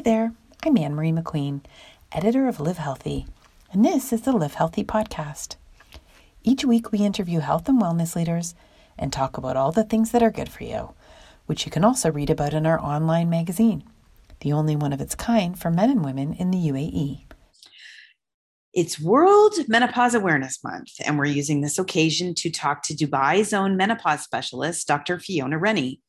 Hi there, I'm Ann Marie McQueen, editor of Livehealthy, and this is the Livehealthy podcast. Each week, we interview health and wellness leaders and talk about all the things that are good for you, which you can also read about in our online magazine, the only one of its kind for men and women in the UAE. It's World Menopause Awareness Month, and we're using this occasion to talk to Dubai's own menopause specialist, Dr. Fiona Rennie.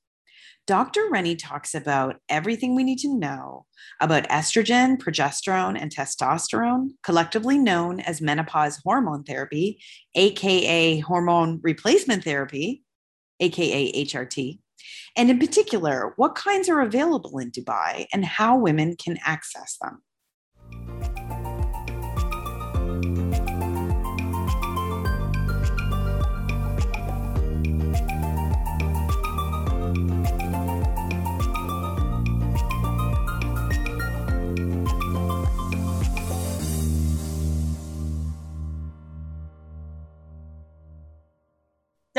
Dr. Rennie talks about everything we need to know about estrogen, progesterone, and testosterone, collectively known as menopause hormone therapy, AKA hormone replacement therapy, AKA HRT, and in particular, what kinds are available in Dubai and how women can access them.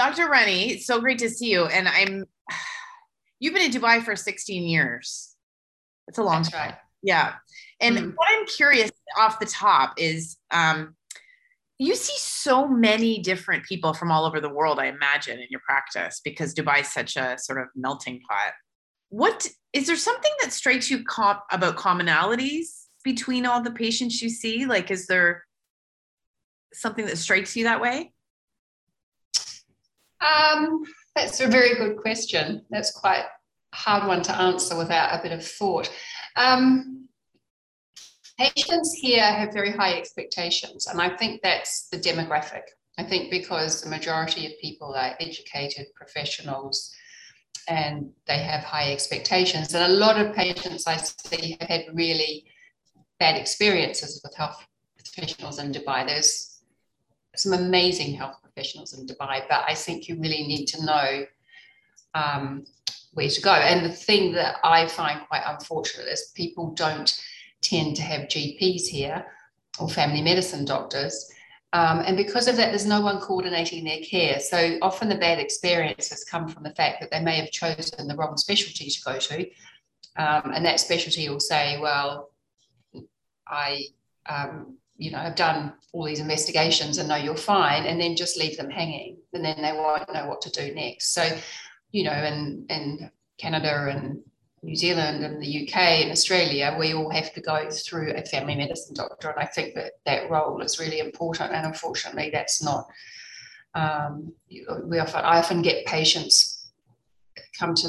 Dr. Rennie, so great to see you. And I'm, you've been in Dubai for 16 years. It's a long That's time. Right. Yeah. And Mm. what I'm curious off the top is um, you see so many different people from all over the world, I imagine, in your practice because Dubai is such a sort of melting pot. What is there something that strikes you com- about commonalities between all the patients you see? Like, is there something that strikes you that way? Um, that's a very good question. That's quite a hard one to answer without a bit of thought. Um, patients here have very high expectations, and I think that's the demographic. I think because the majority of people are educated professionals and they have high expectations, and a lot of patients I see have had really bad experiences with health professionals in Dubai. There's some amazing health professionals in Dubai, but I think you really need to know um, where to go. And the thing that I find quite unfortunate is people don't tend to have GPs here or family medicine doctors. Um, and because of that, there's no one coordinating their care. So often the bad experiences come from the fact that they may have chosen the wrong specialty to go to. Um, and that specialty will say, well, I um, you know, have done all these investigations and know you're fine, and then just leave them hanging, and then they won't know what to do next. So, you know, in in Canada and New Zealand and the UK and Australia, we all have to go through a family medicine doctor, and I think that that role is really important. And unfortunately, that's not. Um, we often I often get patients come to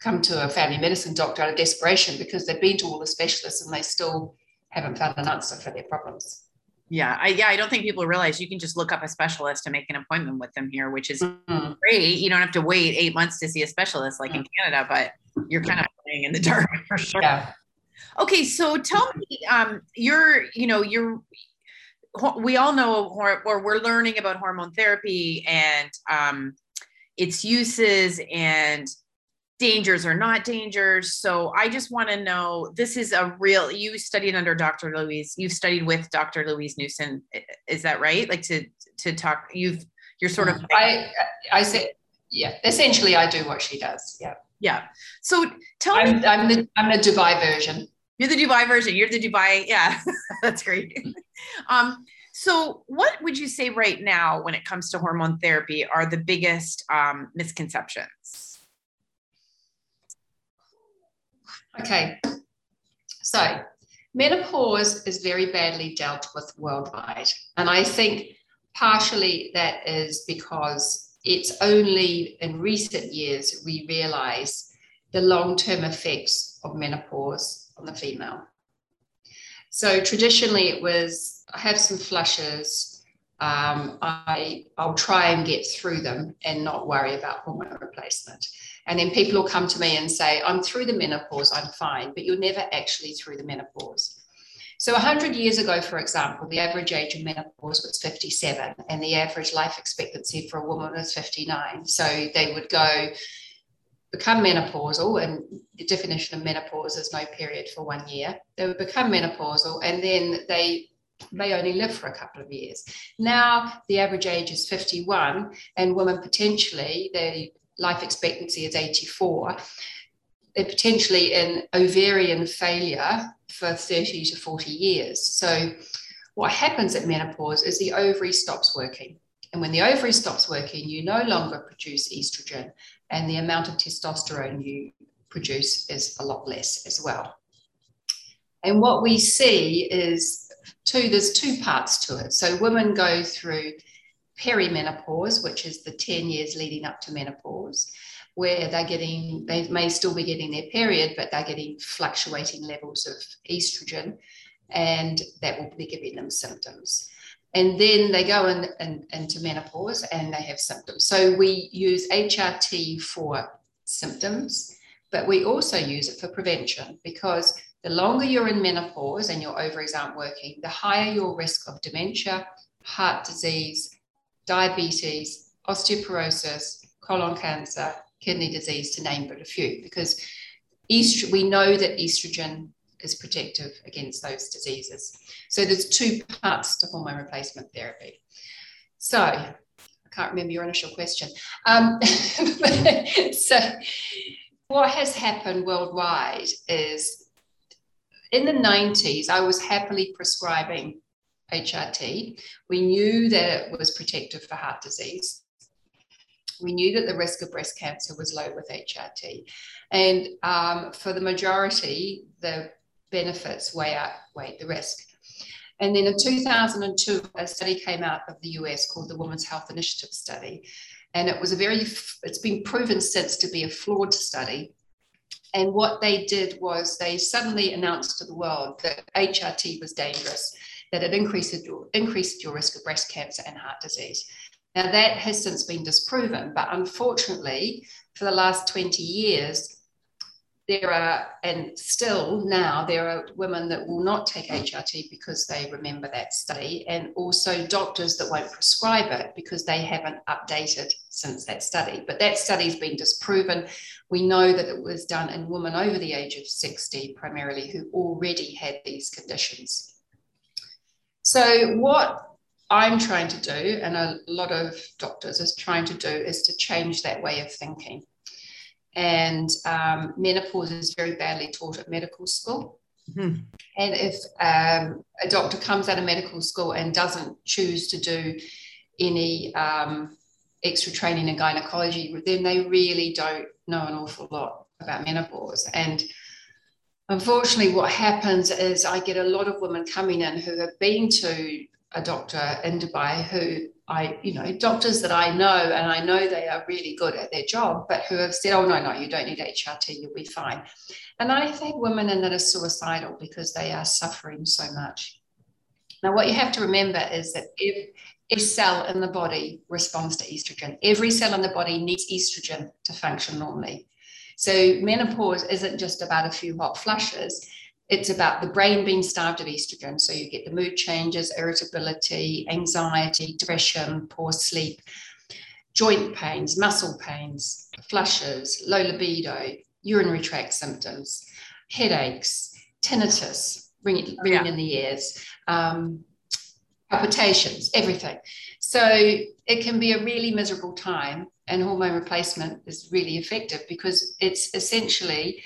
come to a family medicine doctor out of desperation because they've been to all the specialists and they still haven't found an answer for their problems. Yeah, I yeah, I don't think people realize you can just look up a specialist and make an appointment with them here, which is Mm. great. You don't have to wait eight months to see a specialist like in Canada, but you're kind of playing in the dark for sure. Yeah. Okay, so tell me, um, you're, you know, you're, we all know, or we're learning about hormone therapy and um, its uses and dangers or not dangers. So I just want to know, this is a real, you studied under Dr. Louise, you've studied with Dr. Louise Newson. Is that right? Like to, to talk, you've, you're sort of, I I say, yeah. Essentially, I do what she does. Yeah. yeah. So tell me, I'm, I'm the I'm the Dubai version. You're the Dubai version. You're the Dubai. Yeah, that's great. Um, so, what would you say right now when it comes to hormone therapy are the biggest um, misconceptions? Okay. So menopause is very badly dealt with worldwide, and I think partially that is because it's only in recent years we realize the long-term effects of menopause on the female. So traditionally it was I have some flushes, um, I I'll try and get through them and not worry about hormone replacement. And then people will come to me and say, I'm through the menopause, I'm fine, but you're never actually through the menopause. So 100 years ago, for example, the average age of menopause was 57, and the average life expectancy for a woman was 59. So they would go become menopausal, and the definition of menopause is no period for one year. They would become menopausal, and then they may only live for a couple of years. Now the average age is 51, and women potentially, their life expectancy is 84. they're potentially in ovarian failure for 30 to 40 years. So, what happens at menopause is the ovary stops working. And when the ovary stops working, you no longer produce estrogen, and the amount of testosterone you produce is a lot less as well. And what we see is two, there's two parts to it. So women go through perimenopause, which is the 10 years leading up to menopause, where they're getting, they may still be getting their period, but they're getting fluctuating levels of estrogen, and that will be giving them symptoms. And then they go in, in, into menopause and they have symptoms. So we use HRT for symptoms, but we also use it for prevention because the longer you're in menopause and your ovaries aren't working, the higher your risk of dementia, heart disease, diabetes, osteoporosis, colon cancer, kidney disease, to name but a few, because est- we know that estrogen is protective against those diseases. So there's two parts to hormone replacement therapy. So I can't remember your initial question. Um, so what has happened worldwide is in the 90s, I was happily prescribing HRT. We knew that it was protective for heart disease. We knew that the risk of breast cancer was low with HRT. And um, for the majority, the benefits way outweigh the risk. And then in 2002, a study came out of the US called the Women's Health Initiative Study. And it was a very, it's been proven since to be a flawed study and what they did was they suddenly announced to the world that HRT was dangerous, that it increased your, increased your risk of breast cancer and heart disease. Now, that has since been disproven, but unfortunately, for the last 20 years, there are, and still now, there are women that will not take HRT because they remember that study, and also doctors that won't prescribe it because they haven't updated since that study. But that study's been disproven. We know that it was done in women over the age of 60, primarily, who already had these conditions. So, what I'm trying to do, and a lot of doctors is trying to do, is to change that way of thinking and um, menopause is very badly taught at medical school. Mm-hmm. And if um, a doctor comes out of medical school and doesn't choose to do any um, extra training in gynecology, then they really don't know an awful lot about menopause. And unfortunately, what happens is I get a lot of women coming in who have been to a doctor in Dubai who I, you know, doctors that I know and I know they are really good at their job, but who have said, oh, no, no, you don't need HRT, you'll be fine. And I think women in that are suicidal because they are suffering so much. Now, what you have to remember is that if every cell in the body responds to estrogen, every cell in the body needs estrogen to function normally. So menopause isn't just about a few hot flushes it's about the brain being starved of estrogen. So you get the mood changes, irritability, anxiety, depression, poor sleep, joint pains, muscle pains, flushes, low libido, urinary tract symptoms, headaches, tinnitus, ringing, ringing yeah. in the ears, um, palpitations, everything. So it can be a really miserable time, and hormone replacement is really effective because it's essentially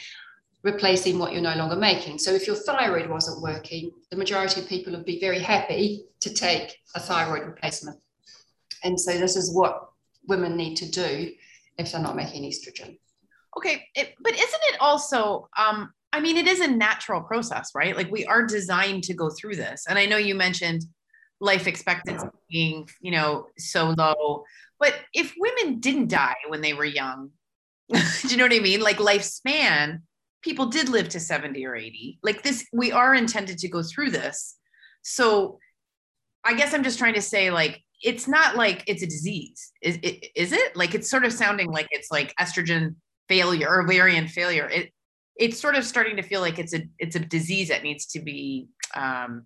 replacing what you're no longer making. So if your thyroid wasn't working, the majority of people would be very happy to take a thyroid replacement. And so this is what women need to do if they're not making estrogen. Okay, it, but isn't it also um I mean it is a natural process, right? Like we are designed to go through this. And I know you mentioned life expectancy being, you know, so low, but if women didn't die when they were young, do you know what I mean? Like lifespan, people did live to 70 or 80 like this we are intended to go through this. So i guess i'm just trying to say like it's not like it's a disease. Is, is it? Like it's sort of sounding like it's like estrogen failure or ovarian failure. It it's sort of starting to feel like it's a it's a disease that needs to be um,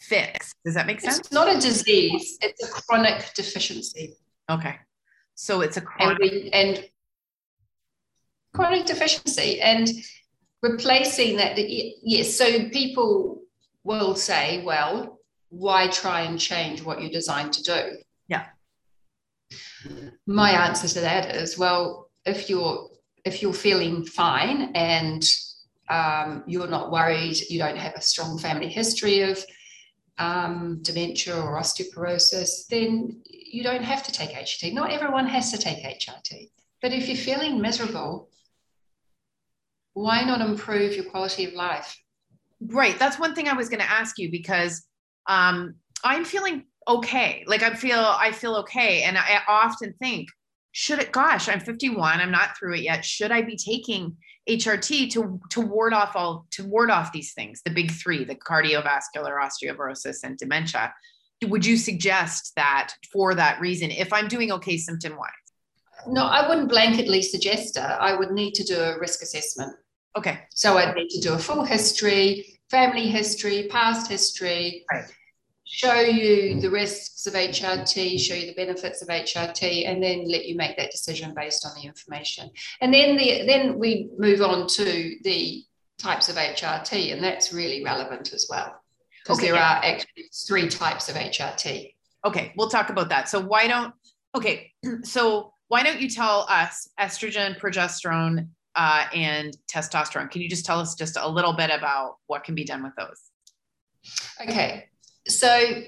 fixed does that make sense? it's not a disease it's a chronic deficiency. Okay. So it's a chronic and, we, and chronic deficiency and replacing that yes so people will say well why try and change what you're designed to do? Yeah. My answer to that is well if you're if you're feeling fine and um, you're not worried, you don't have a strong family history of um, dementia or osteoporosis, then you don't have to take HRT. Not everyone has to take HRT. But if you're feeling miserable, why not improve your quality of life? Right. That's one thing I was going to ask you because um, I'm feeling okay. Like I feel, I feel okay. And I often think, should it, gosh, I'm 51, I'm not through it yet. Should I be taking HRT to, to ward off all, to ward off these things, the big three, the cardiovascular, osteoporosis, and dementia? Would you suggest that for that reason, if I'm doing okay symptom wise? No, I wouldn't blanketly suggest it. I would need to do a risk assessment. Okay. So I'd need to do a full history, family history, past history, right. Show you the risks of HRT, show you the benefits of HRT, and then let you make that decision based on the information. And then the then we move on to the types of HRT, and that's really relevant as well. Because okay, there are actually three types of HRT. Okay, we'll talk about that. So why don't okay, so why don't you tell us estrogen, progesterone, uh, and testosterone? Can you just tell us just a little bit about what can be done with those? Okay, so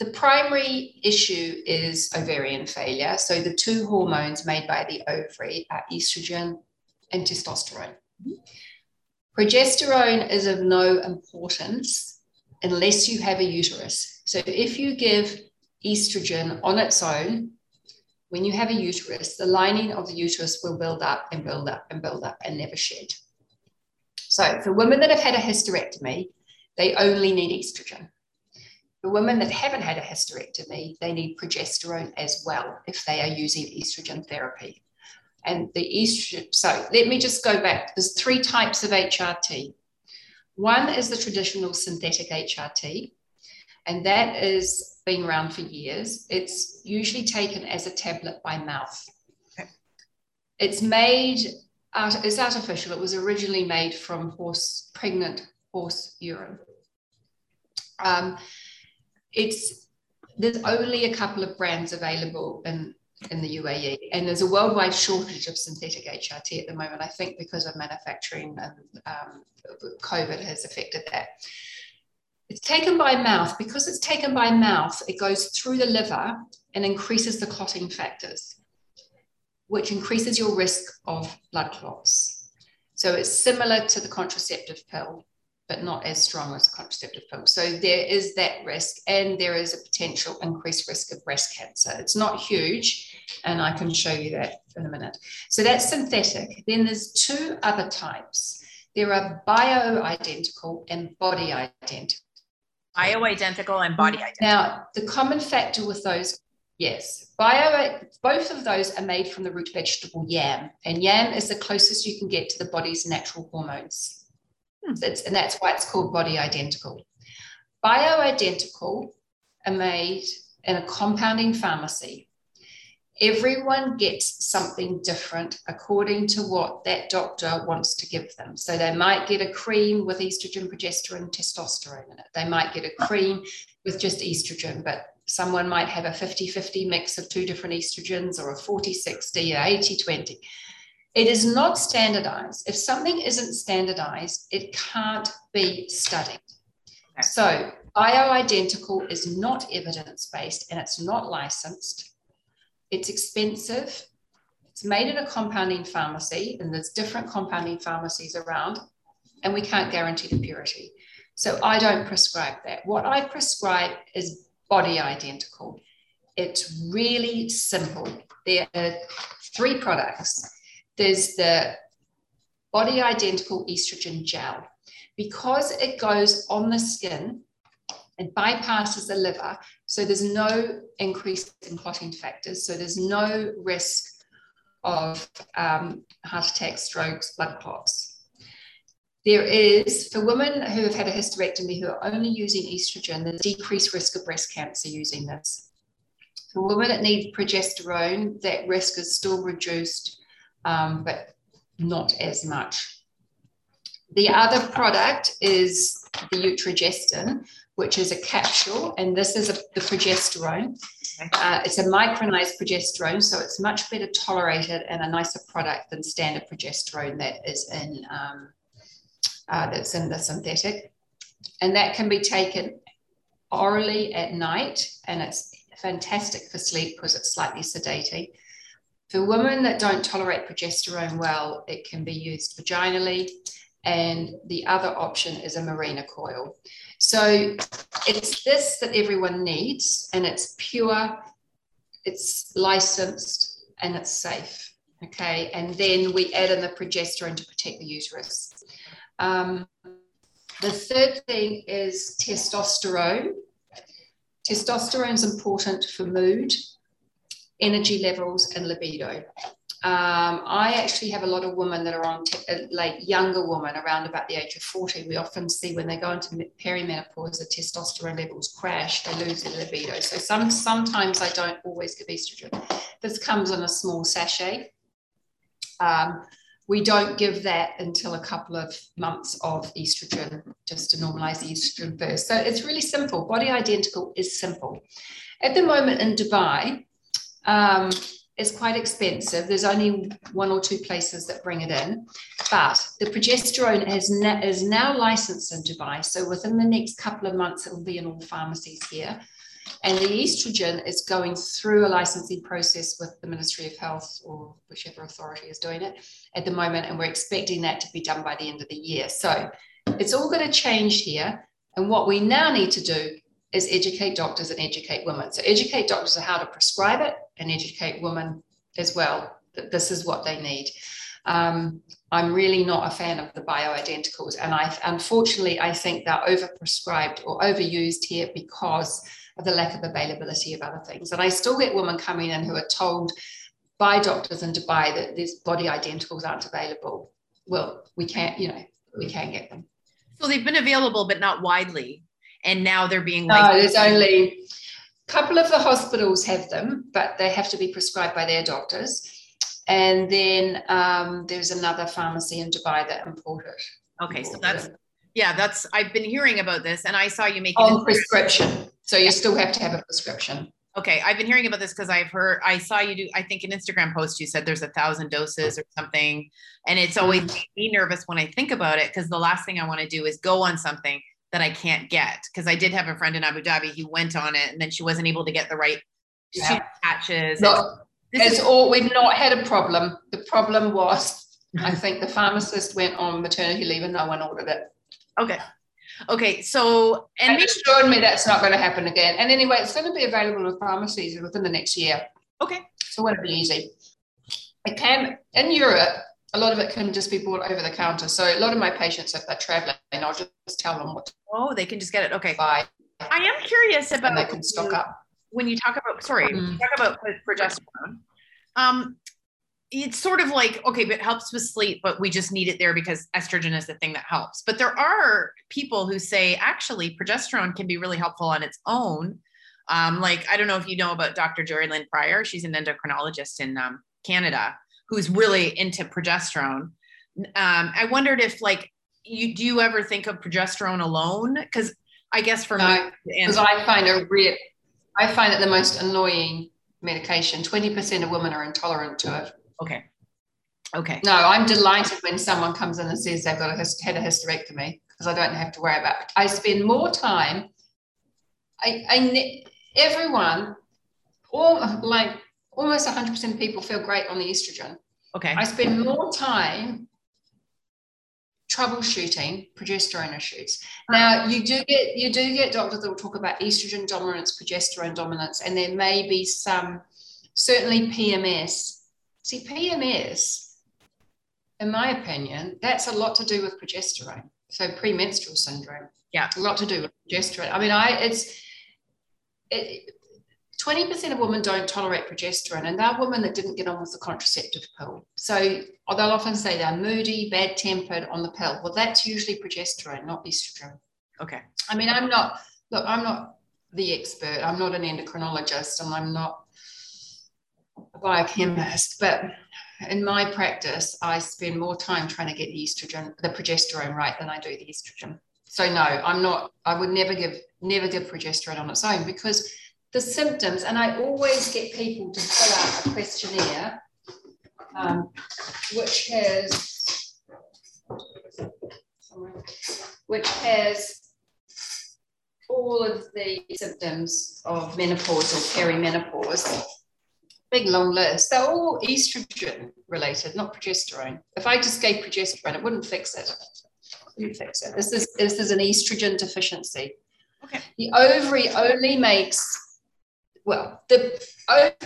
the primary issue is ovarian failure. So the two hormones made by the ovary are estrogen and testosterone. Progesterone is of no importance unless you have a uterus. So if you give estrogen on its own, when you have a uterus, the lining of the uterus will build up and build up and build up and never shed. So for women that have had a hysterectomy, they only need estrogen. For women that haven't had a hysterectomy, they need progesterone as well if they are using estrogen therapy. And the estrogen, so let me just go back. There's three types of HRT. One is the traditional synthetic HRT, and that is been around for years. It's usually taken as a tablet by mouth. It's made it's artificial. It was originally made from horse, pregnant horse urine. Um, it's there's only a couple of brands available in in the UAE, and there's a worldwide shortage of synthetic HRT at the moment. I think because of manufacturing and um, COVID has affected that. It's taken by mouth. Because it's taken by mouth, it goes through the liver and increases the clotting factors, which increases your risk of blood clots. So it's similar to the contraceptive pill, but not as strong as a contraceptive pill. So there is that risk, and there is a potential increased risk of breast cancer. It's not huge, and I can show you that in a minute. So that's synthetic. Then there's two other types. There are bioidentical and body identical. Bioidentical and body identical. Now, the common factor with those, yes, bio, both of those are made from the root vegetable yam, and yam is the closest you can get to the body's natural hormones. Hmm. and that's why it's called body identical. Bioidentical are made in a compounding pharmacy everyone gets something different according to what that doctor wants to give them. So they might get a cream with estrogen, progesterone, testosterone in it. They might get a cream with just estrogen, but someone might have a 50 50 mix of two different estrogens or a 40 60 or 80 20. It is not standardized. If something isn't standardized, it can't be studied. So, Bioidentical is not evidence based and it's not licensed it's expensive. It's made in a compounding pharmacy, and there's different compounding pharmacies around, and we can't guarantee the purity. So I don't prescribe that. What I prescribe is body identical. It's really simple. There are three products. There's the body identical estrogen gel. Because it goes on the skin, it bypasses the liver. So there's no increase in clotting factors. So there's no risk of um, heart attacks, strokes, blood clots. There is, for women who have had a hysterectomy who are only using estrogen, there's decreased risk of breast cancer using this. For women that need progesterone, that risk is still reduced, um, but not as much. The other product is the Utrogestan, which is a capsule, and this is a, the progesterone. Uh, it's a micronized progesterone, so it's much better tolerated and a nicer product than standard progesterone that is in um, uh, that's in the synthetic, and that can be taken orally at night, and it's fantastic for sleep because it's slightly sedating. For women that don't tolerate progesterone well, it can be used vaginally, and the other option is a Mirena coil. So it's this that everyone needs, and it's pure, it's licensed, and it's safe. Okay, and then we add in the progesterone to protect the uterus. Um, the third thing is testosterone. Testosterone is important for mood, energy levels, and libido. Um, I actually have a lot of women that are on, te- uh, like younger women around about the age of 40. We often see when they go into perimenopause, the testosterone levels crash, they lose their libido. So some, sometimes I don't always give estrogen. This comes in a small sachet. Um, we don't give that until a couple of months of estrogen just to normalize the estrogen first. So it's really simple. Body identical is simple. At the moment in Dubai, um, it's quite expensive. There's only one or two places that bring it in, but the progesterone is, is now licensed in Dubai. So within the next couple of months, it will be in all pharmacies here. And the estrogen is going through a licensing process with the Ministry of Health or whichever authority is doing it at the moment. And we're expecting that to be done by the end of the year. So it's all going to change here. And what we now need to do is educate doctors and educate women. So educate doctors on how to prescribe it and educate women as well that this is what they need. Um, I'm really not a fan of the bioidenticals, and I unfortunately I think they're overprescribed or overused here because of the lack of availability of other things. And I still get women coming in who are told by doctors in Dubai that these body identicals aren't available. Well, we can't, you know, we can't get them. So they've been available, but not widely. And now they're being. No, there's only a couple of the hospitals have them, but they have to be prescribed by their doctors. And then um, there's another pharmacy in Dubai that import it. Okay, so that's yeah, that's I've been hearing about this, and I saw you make on prescription. So you still have to have a prescription. Okay, I've been hearing about this because I've heard I saw you do I think an Instagram post you said there's a thousand doses or something, and it's always me nervous when I think about it because the last thing I want to do is go on something that I can't get because I did have a friend in Abu Dhabi who went on it and then she wasn't able to get the right yeah. patches. No, it's is- all we've not had a problem. The problem was I think the pharmacist went on maternity leave and no one ordered it. Okay. Okay, so and, and assured me that's not going to happen again. And anyway, it's going to be available in pharmacies within the next year. Okay. So it won't be easy. It can in Europe, a lot of it can just be bought over the counter. So a lot of my patients, if they're traveling, I'll just tell them what. Oh, they can just get it. Okay. Buy. I am curious about. And they can stock up. When you talk about, sorry, mm. talk about progesterone. Um, it's sort of like okay but it helps with sleep but we just need it there because estrogen is the thing that helps but there are people who say actually progesterone can be really helpful on its own um, like i don't know if you know about dr Jerilynn Prior she's an endocrinologist in um, canada who's really into progesterone um, i wondered if like you do you ever think of progesterone alone because i guess for no, me because i find a real i find it the most annoying medication 20% of women are intolerant to it Okay. Okay. No, I'm delighted when someone comes in and says they've got a had a hysterectomy because I don't have to worry about it. I spend more time. I, I everyone, all like almost 100% of people feel great on the estrogen. Okay. I spend more time troubleshooting progesterone issues. Uh-huh. Now you do get you do get doctors that will talk about estrogen dominance, progesterone dominance, and there may be some certainly PMS See, PMS, in my opinion, that's a lot to do with progesterone. So premenstrual syndrome. Yeah. A lot to do with progesterone. I mean, I it's it, 20% of women don't tolerate progesterone, and they're women that didn't get on with the contraceptive pill. So oh, they'll often say they're moody, bad tempered on the pill. Well, that's usually progesterone, not estrogen. Okay. I mean, I'm not, look, I'm not the expert. I'm not an endocrinologist, and I'm not a biochemist, but in my practice, I spend more time trying to get the estrogen, the progesterone right than I do the estrogen. So no, I'm not. I would never give never give progesterone on its own because the symptoms, and I always get people to fill out a questionnaire, um, which has which has all of the symptoms of menopause or perimenopause. Big long list. They're all estrogen related, not progesterone. If I just gave progesterone, it wouldn't fix it. It wouldn't fix it. This is this is an estrogen deficiency. Okay. The ovary only makes well, the,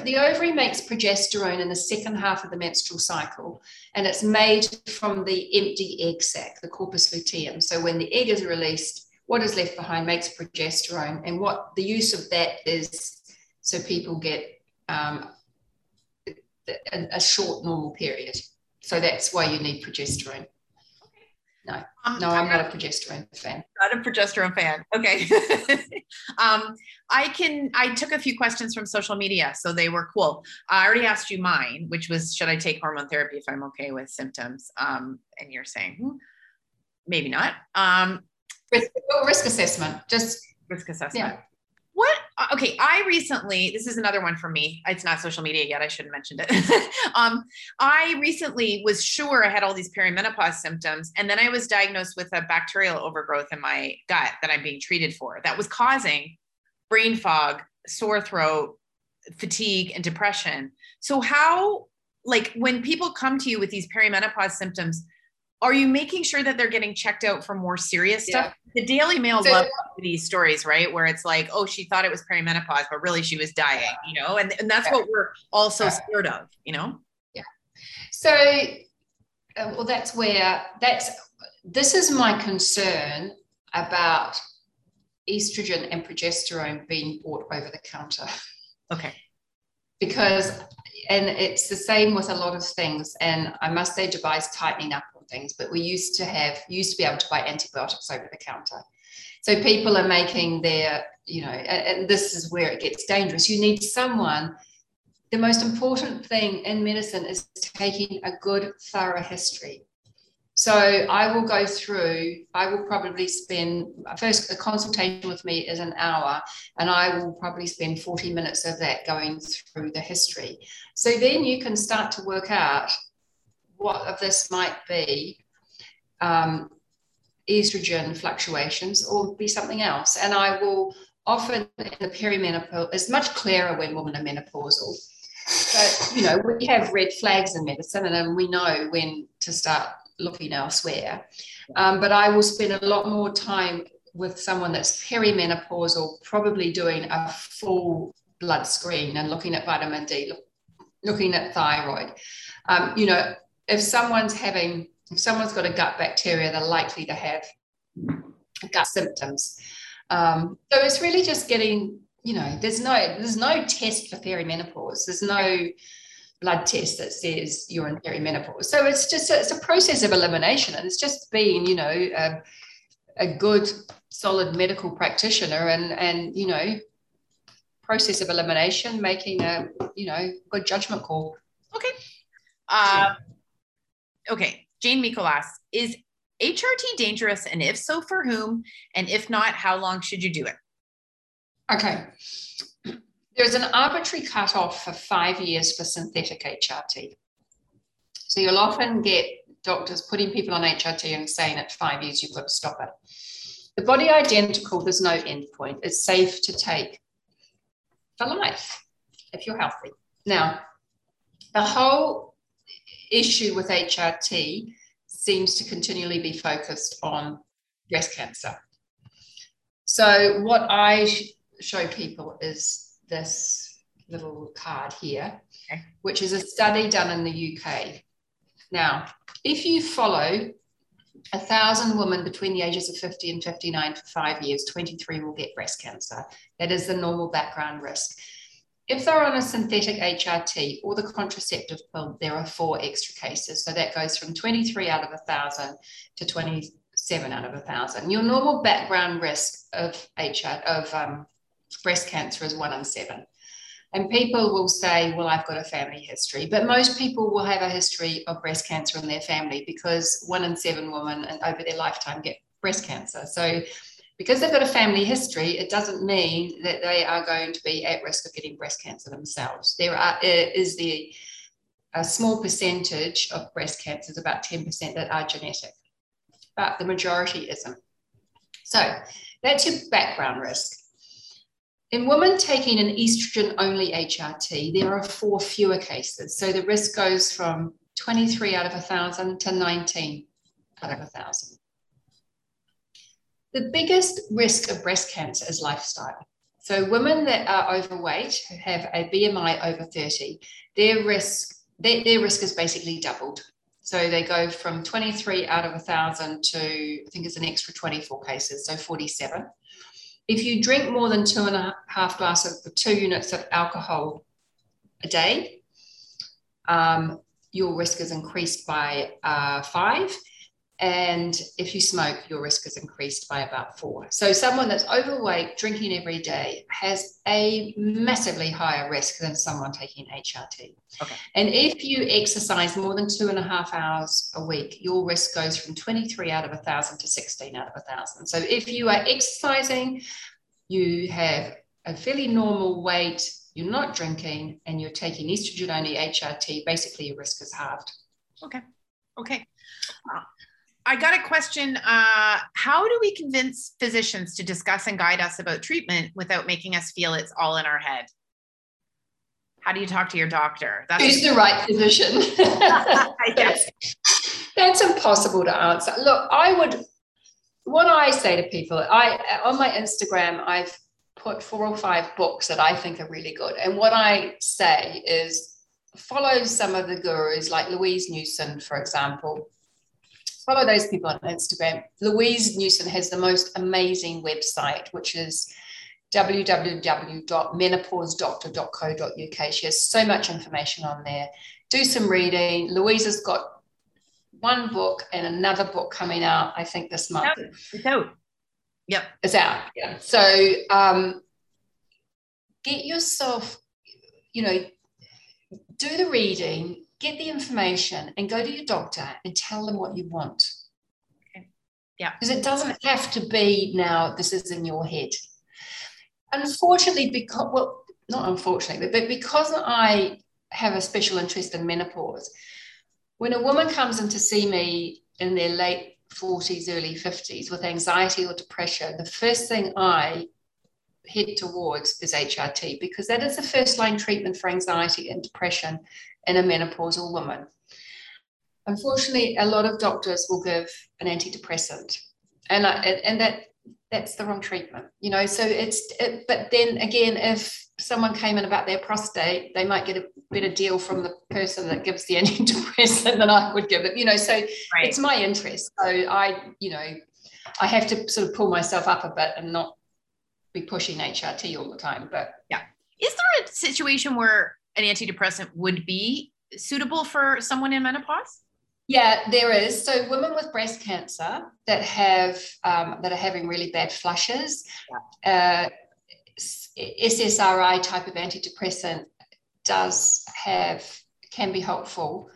the ovary makes progesterone in the second half of the menstrual cycle, and it's made from the empty egg sac, the corpus luteum. So when the egg is released, what is left behind makes progesterone, and what the use of that is so people get um, a, a short normal period. So that's why you need progesterone. No, um, no, I'm not a progesterone fan. Not a progesterone fan. Okay. um, I can. I took a few questions from social media, so they were cool. I already asked you mine, which was, should I take hormone therapy if I'm okay with symptoms? Um, and you're saying hmm, maybe not. Um, risk, risk assessment, just risk assessment. Yeah. What? Uh, okay, I recently, this is another one for me. It's not social media yet. I should have mentioned it. um, I recently was sure I had all these perimenopause symptoms, and then I was diagnosed with a bacterial overgrowth in my gut that I'm being treated for that was causing brain fog, sore throat, fatigue, and depression. So, how, like, when people come to you with these perimenopause symptoms, are you making sure that they're getting checked out for more serious stuff? Yeah. The Daily Mail so, loves these stories, right? Where it's like, oh, she thought it was perimenopause, but really she was dying, you know? And, and that's yeah. what we're also scared of, you know? Yeah. So, uh, well, that's where that's this is my concern about estrogen and progesterone being bought over the counter. Okay. Because, and it's the same with a lot of things. And I must say, Dubai's tightening up things, but we used to have used to be able to buy antibiotics over the counter. So people are making their, you know, and, this is where it gets dangerous. You need someone. The most important thing in medicine is taking a good, thorough history. So I will go through, I will probably spend, first, a consultation with me is an hour, and I will probably spend 40 minutes of that going through the history. So then you can start to work out what of this might be um, estrogen fluctuations or be something else. And I will often in the perimenopause, it's much clearer when women are menopausal. But, you know, we have red flags in medicine and then we know when to start looking elsewhere. Um, but I will spend a lot more time with someone that's perimenopausal, probably doing a full blood screen and looking at vitamin D, look, looking at thyroid. Um, you know, if someone's having, if someone's got a gut bacteria, they're likely to have gut symptoms. Um, so it's really just getting, you know, there's no there's no test for perimenopause. There's no blood test that says you're in perimenopause. So it's just a, it's a process of elimination, and it's just being, you know, a, a good solid medical practitioner, and and you know, process of elimination, making a you know good judgment call. Okay. Uh, okay, Jane Mikolas, is HRT dangerous? And if so, for whom? And if not, how long should you do it? Okay. There's an arbitrary cutoff for five years for synthetic HRT. So you'll often get doctors putting people on HRT and saying at five years you've got to stop it. The body identical, there's no end point. It's safe to take for life if you're healthy. Now, the whole issue with HRT seems to continually be focused on breast cancer. So, what I sh- show people is this little card here, okay. which is a study done in the UK. Now, if you follow a thousand women between the ages of 50 and 59 for five years, 23 will get breast cancer. That is the normal background risk. If they're on a synthetic HRT or the contraceptive pill, there are four extra cases. So that goes from 23 out of a thousand to 27 out of a thousand. Your normal background risk of HR of um, breast cancer is one in seven. And people will say, well, I've got a family history. But most people will have a history of breast cancer in their family because one in seven women over their lifetime get breast cancer. So because they've got a family history, it doesn't mean that they are going to be at risk of getting breast cancer themselves. There are, is the a small percentage of breast cancers, about 10%, that are genetic, but the majority isn't. So that's your background risk. In women taking an estrogen only HRT, there are four fewer cases. So the risk goes from 23 out of 1,000 to 19 out of 1,000. The biggest risk of breast cancer is lifestyle. So women that are overweight, who have a BMI over 30, their risk, their, their risk is basically doubled. So they go from 23 out of 1,000 to, I think it's an extra 24 cases, so 47. If you drink more than two and a half glasses of two units of alcohol a day, um, your risk is increased by uh, five. And if you smoke, your risk is increased by about four. So, someone that's overweight, drinking every day, has a massively higher risk than someone taking HRT. Okay. And if you exercise more than two and a half hours a week, your risk goes from 23 out of a thousand to 16 out of a thousand. So, if you are exercising, you have a fairly normal weight, you're not drinking, and you're taking estrogen only HRT, basically your risk is halved. Okay. Okay. I got a question. Uh, how do we convince physicians to discuss and guide us about treatment without making us feel it's all in our head? How do you talk to your doctor? That's Who's the right physician? that's, that's impossible to answer. Look, I would, what I say to people, I on my Instagram, I've put four or five books that I think are really good. And what I say is follow some of the gurus like Louise Newson, for example follow those people on Instagram. Louise Newson has the most amazing website, which is www.menopausedoctor.co.uk. She has so much information on there. Do some reading. Louise has got one book and another book coming out, I think, this month. It's out. Yep. It's out. Yeah. So um, get yourself, you know, do the reading, get the information and go to your doctor and tell them what you want. Okay. Yeah. Because it doesn't have to be now, this is in your head. Unfortunately, because, well, not unfortunately, but because I have a special interest in menopause, when a woman comes in to see me in their late 40s, early 50s with anxiety or depression, the first thing I head towards is HRT because that is the first line treatment for anxiety and depression in a menopausal woman. Unfortunately, a lot of doctors will give an antidepressant, and and that that's the wrong treatment. You know, so it's it, but then again, if someone came in about their prostate, they might get a better deal from the person that gives the antidepressant than I would give it. You know, so right. it's my interest. So I, you know, I have to sort of pull myself up a bit and not be pushing HRT all the time. But yeah, is there a situation where an antidepressant would be suitable for someone in menopause? Yeah, there is. So women with breast cancer that have um, that are having really bad flushes, yeah. uh, SSRI type of antidepressant does have can be helpful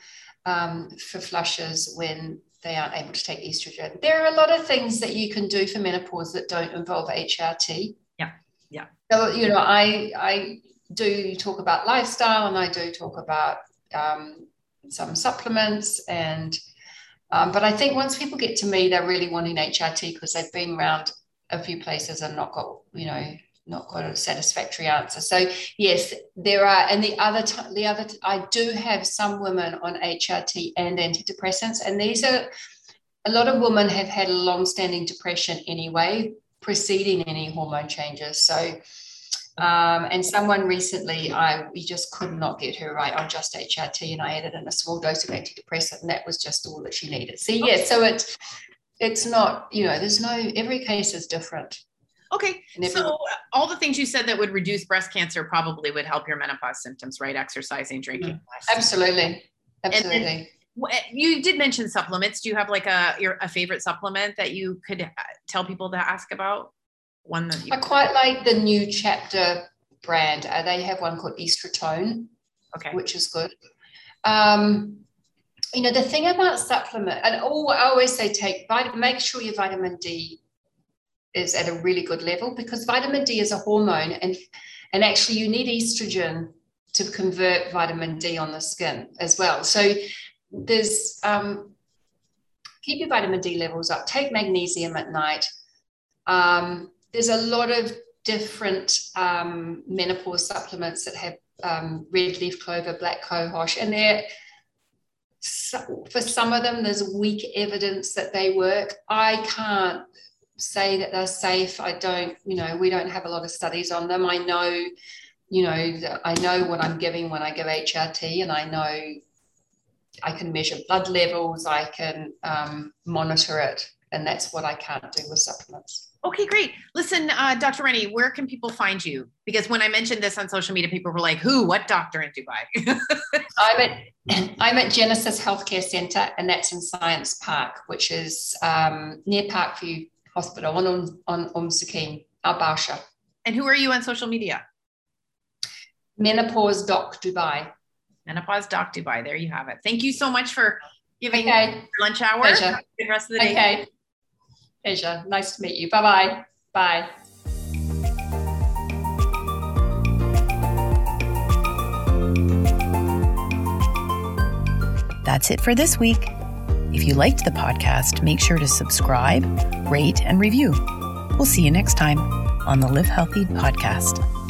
um, for flushes when they aren't able to take estrogen. There are a lot of things that you can do for menopause that don't involve HRT. Yeah, yeah. So you know, I I do you talk about lifestyle and I do talk about um, some supplements and um, but I think once people get to me, they're really wanting HRT because they've been around a few places and not got, you know, not got a satisfactory answer. So yes, there are, and the other, t- the other, t- I do have some women on HRT and antidepressants, and these are a lot of women have had a long-standing depression anyway, preceding any hormone changes. So um, and someone recently, I we just could not get her right on just HRT, and I added in a small dose of antidepressant, and that was just all that she needed. See, yeah, so it's it's not you know, there's no every case is different. Okay, so all the things you said that would reduce breast cancer probably would help your menopause symptoms, right? Exercising, drinking. Mm, absolutely, absolutely. you did mention supplements. Do you have like a your a favorite supplement that you could uh, tell people to ask about? One that you- I quite like the new chapter brand. Uh, they have one called Estrotone, okay, which is good. Um, you know, the thing about supplement, and all I always say, take vitamin, make sure your vitamin D is at a really good level because vitamin D is a hormone and and actually you need estrogen to convert vitamin D on the skin as well. So there's um, keep your vitamin D levels up. Take magnesium at night. Um, there's a lot of different um, menopause supplements that have um, red leaf clover, black cohosh, and they're for some of them there's weak evidence that they work. I can't say that they're safe. I don't, you know, we don't have a lot of studies on them. I know, you know, I know what I'm giving when I give HRT, and I know I can measure blood levels, I can um, monitor it, and that's what I can't do with supplements. Okay, great. Listen, uh, Dr. Rennie, where can people find you? Because when I mentioned this on social media, people were like, "Who? What doctor in Dubai?" I'm at I'm at Genesis Healthcare Centre, and that's in Science Park, which is um, near Parkview Hospital on on on Suqeim, Al Barsha. And who are you on social media? Menopause Doc Dubai. Menopause Doc Dubai. There you have it. Thank you so much for giving okay. lunch hour. Pleasure. Good rest of the day. Okay. Pleasure. Nice to meet you. Bye-bye. Bye. That's it for this week. If you liked the podcast, make sure to subscribe, rate, and review. We'll see you next time on the Livehealthy podcast.